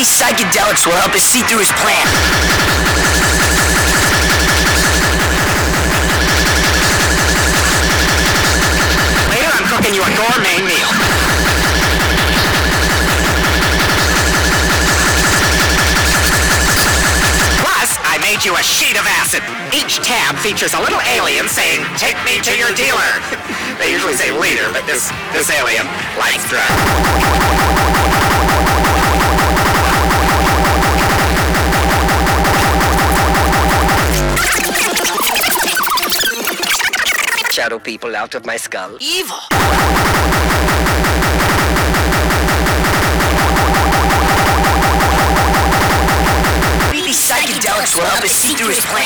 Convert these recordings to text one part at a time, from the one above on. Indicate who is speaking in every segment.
Speaker 1: these psychedelics will help us see through his plan. Later, I'm cooking you a gourmet meal. Plus, I made you a sheet of acid. Each tab features a little alien saying, "Take me to your dealer." they usually say leader, but this this alien likes drugs.
Speaker 2: Shadow people out of my skull.
Speaker 1: Evil. Maybe psychedelics will help us see through his plan.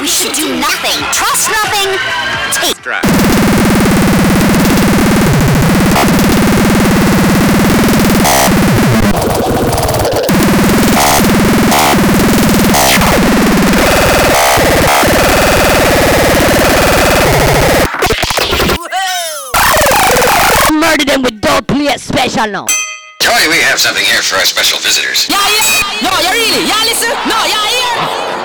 Speaker 3: Two, we should do nothing. Trust nothing. Take.
Speaker 1: Drugs.
Speaker 4: Murder them with dope plate special now.
Speaker 5: Toy, we have something here for our special visitors.
Speaker 4: Yeah, yeah. No, you really. Yeah, listen. No, yeah, here.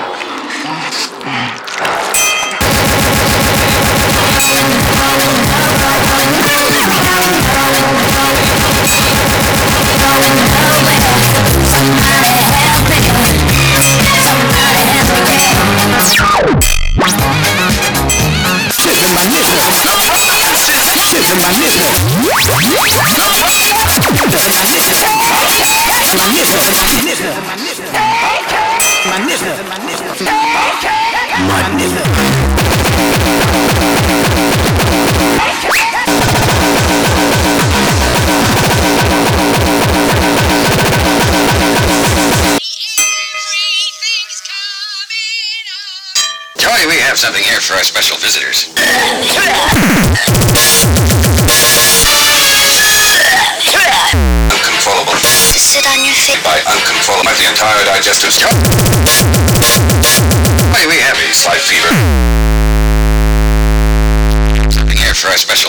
Speaker 5: Toy, we have something here for our special visitors.
Speaker 3: Sit on your feet.
Speaker 5: by uncontrollable the entire digestive system. Toy, we have a slight fever. Something here for our special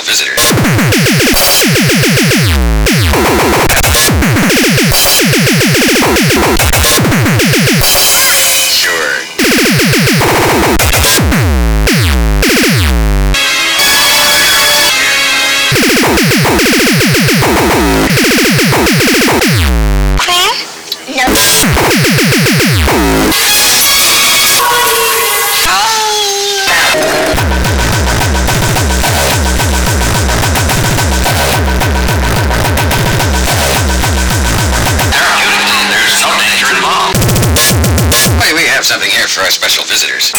Speaker 5: here for our special visitors.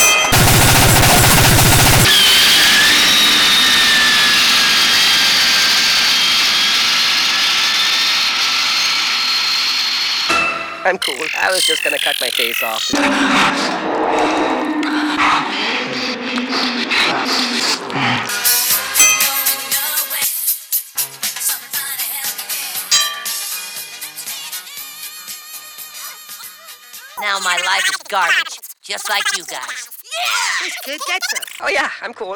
Speaker 2: I'm cool. I was just gonna cut my face off.
Speaker 4: Now my life is garbage, just like you guys. Yeah!
Speaker 2: This kid gets us. Oh yeah, I'm cool.